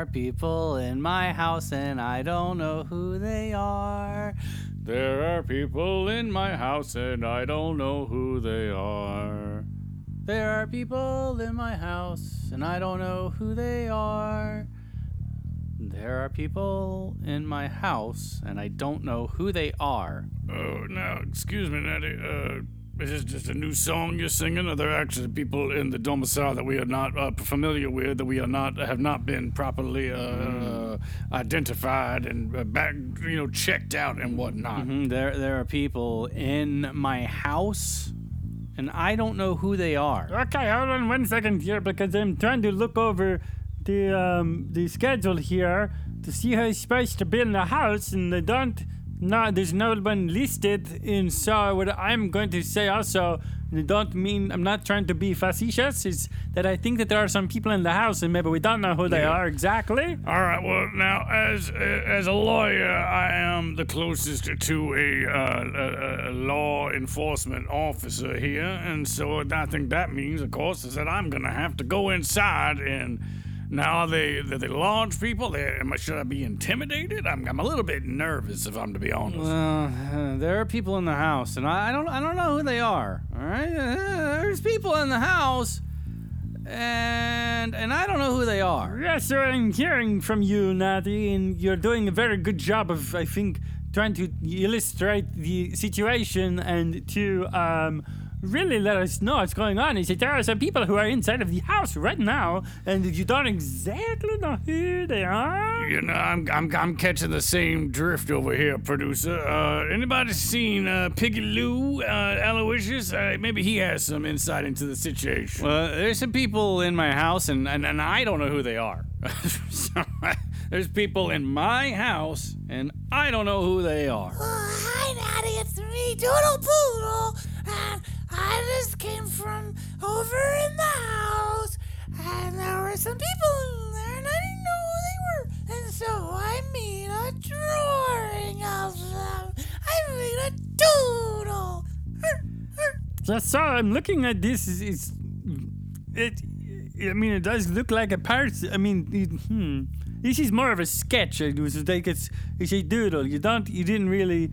are people in my house and I don't know who they are. There are people in my house and I don't know who they are. There are people in my house and I don't know who they are. There are people in my house and I don't know who they are. Oh, now, excuse me, Natty. Uh, is this just a new song you're singing? Are there actually people in the domicile that we are not uh, familiar with, that we are not have not been properly uh, uh, identified and uh, back, you know, checked out and whatnot? Mhm, There, there are people in my house, and I don't know who they are. Okay, hold on one second here because I'm trying to look over the um the schedule here to see who's supposed to be in the house, and they don't. No, there's no one listed, and so what I'm going to say also, don't mean I'm not trying to be facetious, is that I think that there are some people in the house, and maybe we don't know who they Yeah. are exactly. All right. Well, now, as as a lawyer, I am the closest to a, uh, a, a law enforcement officer here, and so I think that means, of course, is that I'm gonna have to go inside and. Now, are they are they large people? They, am I, should I be intimidated? I'm, I'm a little bit nervous, if I'm to be honest. Well, uh, there are people in the house, and I, I don't, I don't know who they are. All right, Uh, there's people in the house, and and I don't know who they are. Yes, sir, I'm hearing from you, Natty, and you're doing a very good job of, I think, trying to illustrate the situation and to um, really let us know what's going on. He said, there are some people who are inside of the house right now, and you don't exactly know who they are? You know, I'm, I'm, I'm catching the same drift over here, producer. Uh, anybody seen uh, Piggy Lou, uh, Aloysius? Uh, maybe he has some insight into the situation. Well, there's some people in my house, and and, and I don't know who they are. so, there's people in my house, and I don't know who they are. Oh, hi, Natty. It's me, Doodle Poodle. And I just came from over in the house. And there were some people in there, and I didn't know who they were. And so I made a drawing of them. I made a doodle. Just so I'm looking at this. Is it's it? I mean, it does look like a part. I mean, it, hmm. This is more of a sketch. It was like it's it's a doodle. You don't. You didn't really.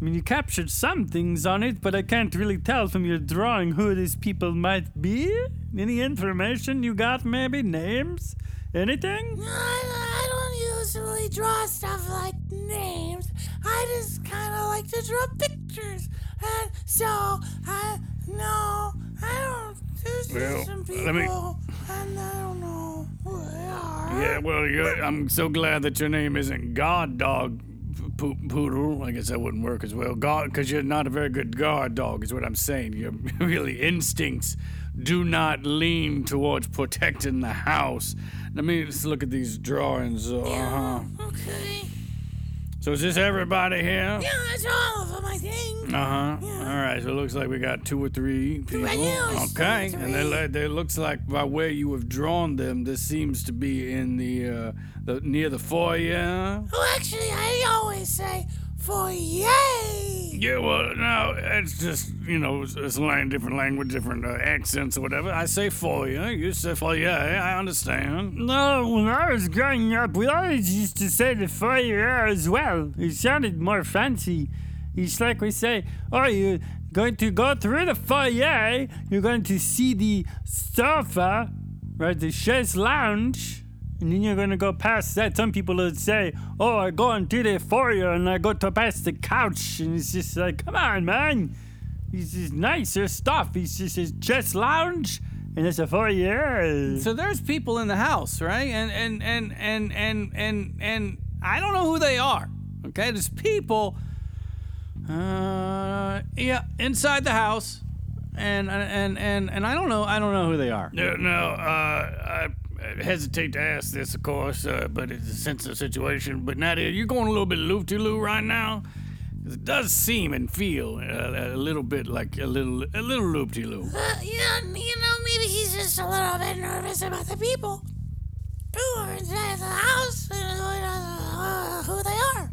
I mean, you captured some things on it, but I can't really tell from your drawing who these people might be. Any information you got? Maybe names? Anything? I, I don't usually draw stuff like names. I just kind of like to draw pictures. And so, I, no, I don't. There's Well, some people, let me- and I don't know who they are. Yeah, well, you're, I'm so glad that your name isn't God Dog po- Poodle. I guess that wouldn't work as well. God, because you're not a very good guard dog, is what I'm saying. Your really instincts do not lean towards protecting the house. Let me just look at these drawings. Uh huh. Okay. So is this everybody here? Yeah, that's all of them, I think. Uh huh. Yeah. All right. So it looks like we got two or three people. Right Okay. two And they, three. they looks like by where you have drawn them, this seems to be in the uh, the near the foyer. Oh, actually, I always say foyer. Yeah. Well, no, it's just you know it's, it's lang- different language, different uh, accents or whatever. I say foyer. You say foyer. I understand. No, when I was growing up, we always used to say the foyer as well. It sounded more fancy. It's like we say, oh, you're going to go through the foyer, you're going to see the sofa, right, the chaise lounge, and then you're going to go past that. Some people would say, oh, I go into the foyer and I go to past the couch. And it's just like, come on, man. It's just nicer stuff. It's just a chest lounge and it's a foyer. So there's people in the house, right? And and and and and and and I don't know who they are. Okay, there's people. Uh, yeah, inside the house, and and and and I don't know. I don't know who they are. No, no. Uh, I hesitate to ask this, of course, uh, but it's a sensitive situation. But Natty, you're going a little bit loop de loo right now. 'Cause It does seem and feel uh, a little bit like a little a little loop de loo. Uh, yeah, you know, maybe he's just a little bit nervous about the people who are inside the house and who,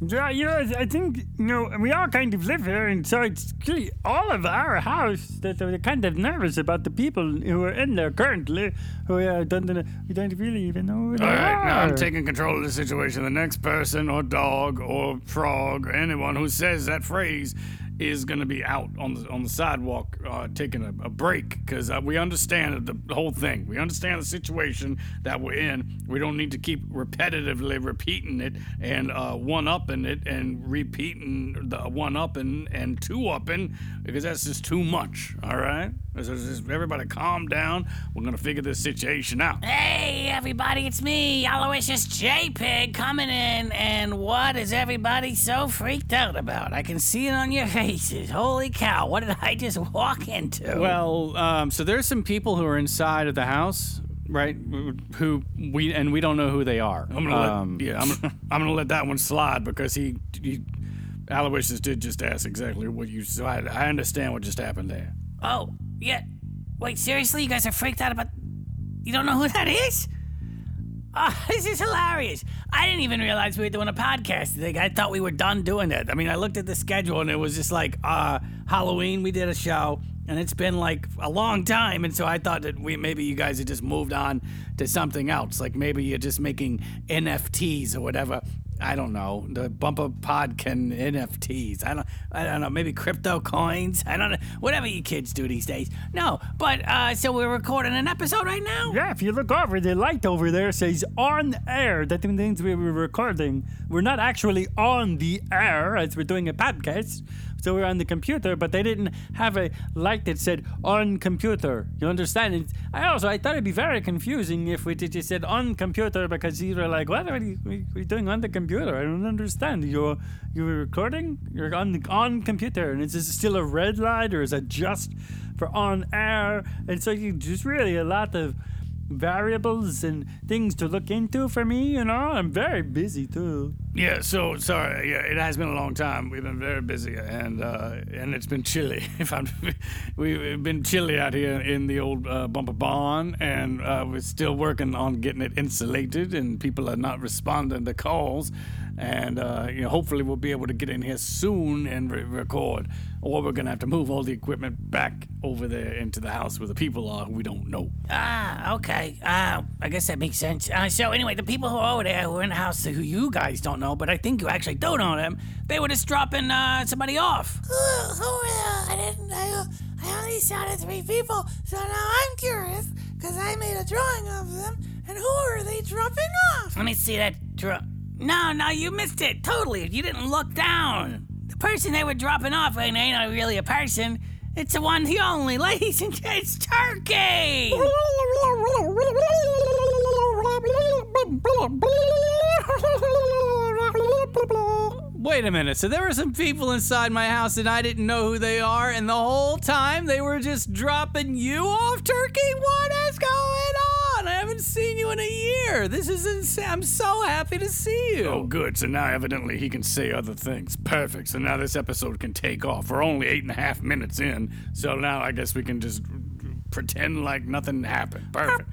Yeah, you know, I think, you know, we all kind of live here, and so it's really all of our house that we're kind of nervous about the people who are in there currently, who uh, don't, we don't really even know who they All right, now. I'm taking control of the situation. The next person or dog or frog or anyone who says that phrase is going to be out on the on the sidewalk uh, taking a, a break because uh, we understand the, whole thing. We understand the situation that we're in. We don't need to keep repetitively repeating it and uh, one upping it and repeating the one upping and two upping because that's just too much. All right, so just everybody calm down. We're gonna figure this situation out. Hey, everybody, it's me, Aloysius J Pig, coming in. And what is everybody so freaked out about? I can see it on your faces. Holy cow, what did I just walk into? Well, um, so there's some people who are inside of the house, right? Who we and we don't know who they are. I'm gonna Um, let, yeah, I'm, I'm gonna let that one slide because he, he Aloysius did just ask exactly what you. So I, I understand what just happened there. oh, yeah. Wait, seriously? You guys are freaked out about. You don't know who that is? Oh, this is hilarious. I didn't even realize we were doing a podcast today. I thought we were done doing it. I mean, I looked at the schedule and it was just like uh, Halloween, we did a show, and it's been like a long time. And so I thought that we maybe you guys had just moved on to something else. Like maybe you're just making NFTs or whatever. I don't know. The bumper pod can NFTs. I don't. I don't know. Maybe crypto coins. I don't know. Whatever you kids do these days. No, but uh, so we're recording an episode right now. Yeah, if you look over, the light over there says on air. That means we were recording. We're not actually on the air as we're doing a podcast. So we're on the computer, but they didn't have a light that said on computer. You understand? It's, I also I thought it'd be very confusing if we just said on computer because you were like, what are you, you doing on the computer? I don't understand. You're you're recording. You're on the on computer, and is this still a red light or is it just for on air? And so you just really a lot of variables and things to look into for me. You know, I'm very busy too. Yeah. So sorry. Yeah, it has been a long time. We've been very busy, and uh, and it's been chilly. If I'm, we've been chilly out here in the old uh, bumper barn, and uh, we're still working on getting it insulated, and people are not responding to calls. And uh, you know, hopefully, we'll be able to get in here soon and re- record, or we're gonna have to move all the equipment back over there into the house where the people are who we don't know. Ah, okay. Uh, I guess that makes sense. Uh, so anyway, the people who are over there who are in the house who you guys don't know, but I think you actually don't know them, they were just dropping uh, somebody off. Who, who were the, I didn't, I, I only saw three people, so now I'm curious, because I made a drawing of them, and who are they dropping off? Let me see that dro- No, no, you missed it. Totally. You didn't look down. The person they were dropping off ain't, ain't really a person. It's the one, the only, ladies and gents, Turkey! Wait a minute. So there were some people inside my house and I didn't know who they are, and the whole time they were just dropping you off, Turkey? What is going on? I haven't seen you in a year. This is insane. I'm so happy to see you. Oh, good. So now evidently he can say other things. Perfect. So now this episode can take off. We're only eight and a half minutes in. So now I guess we can just pretend like nothing happened. Perfect.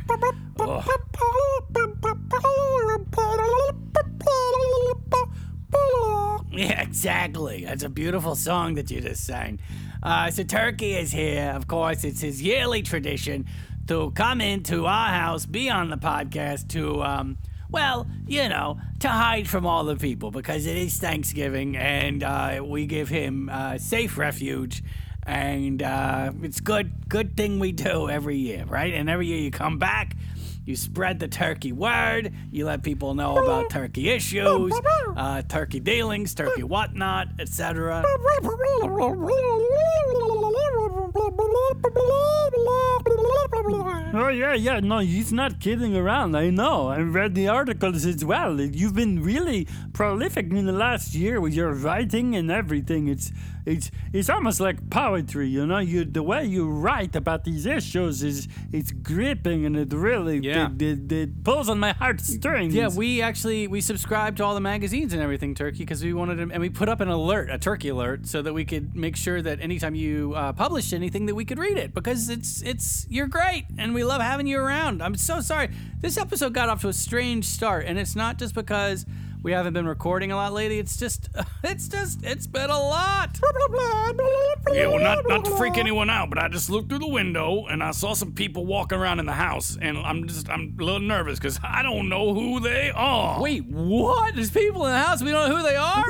Yeah, exactly. That's a beautiful song that you just sang. Uh, so Turkey is here. Of course, it's his yearly tradition to come into our house, be on the podcast to, um, well, you know, to hide from all the people because it is Thanksgiving and uh, we give him uh, safe refuge. And uh, it's good, good thing we do every year, right? And every year you come back, you spread the turkey word, you let people know about turkey issues, uh, turkey dealings, turkey whatnot, etc. Oh yeah, yeah. No, he's not kidding around. I know. I read the articles as well. You've been really prolific in the last year with your writing and everything. It's it's it's almost like poetry, you know. You the way you write about these issues is it's gripping and it really Yeah. it, it, it pulls on my heartstrings. Yeah, we actually we subscribed to all the magazines and everything, Turkey, because we wanted to, and we put up an alert, a turkey alert, so that we could make sure that anytime you uh, published anything, that we could read it because it's it's you're great and we love having you around. I'm so sorry this episode got off to a strange start, and it's not just because we haven't been recording a lot lately. It's just, it's just, it's been a lot. Yeah, well, not not to freak anyone out, but I just looked through the window and I saw some people walking around in the house, and I'm just I'm a little nervous because I don't know who they are. Wait, what? There's people in the house. We don't know who they are.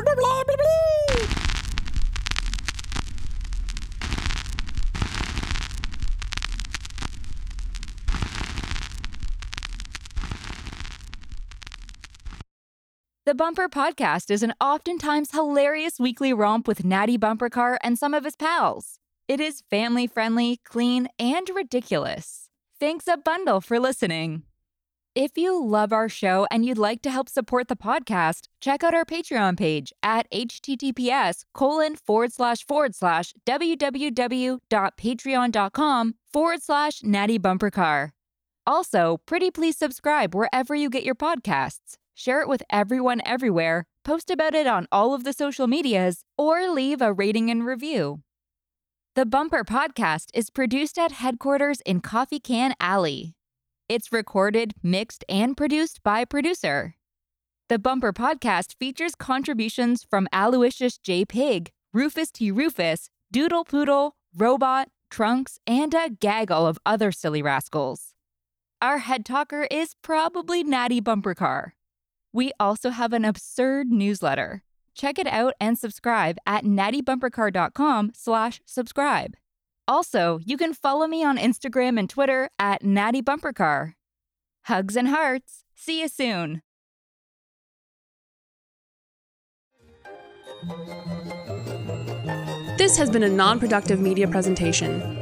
The Bumper Podcast is an oftentimes hilarious weekly romp with Natty Bumper Car and some of his pals. It is family friendly, clean, and ridiculous. Thanks a bundle for listening. If you love our show and you'd like to help support the podcast, check out our Patreon page at https colon forward slash forward slash www.patreon.com forward slash natty bumper car. Also, pretty please subscribe wherever you get your podcasts. Share it with everyone everywhere, post about it on all of the social medias, or leave a rating and review. The Bumper Podcast is produced at headquarters in Coffee Can Alley. It's recorded, mixed, and produced by producer. The Bumper Podcast features contributions from Aloysius J. Pig, Rufus T. Rufus, Doodle Poodle, Robot, Trunks, and a gaggle of other silly rascals. Our head talker is probably Natty Bumper Car. We also have an absurd newsletter. Check it out and subscribe at nattybumpercar.com slash subscribe. Also, you can follow me on Instagram and Twitter at nattybumpercar. Hugs and hearts. See you soon. This has been a non productive media presentation.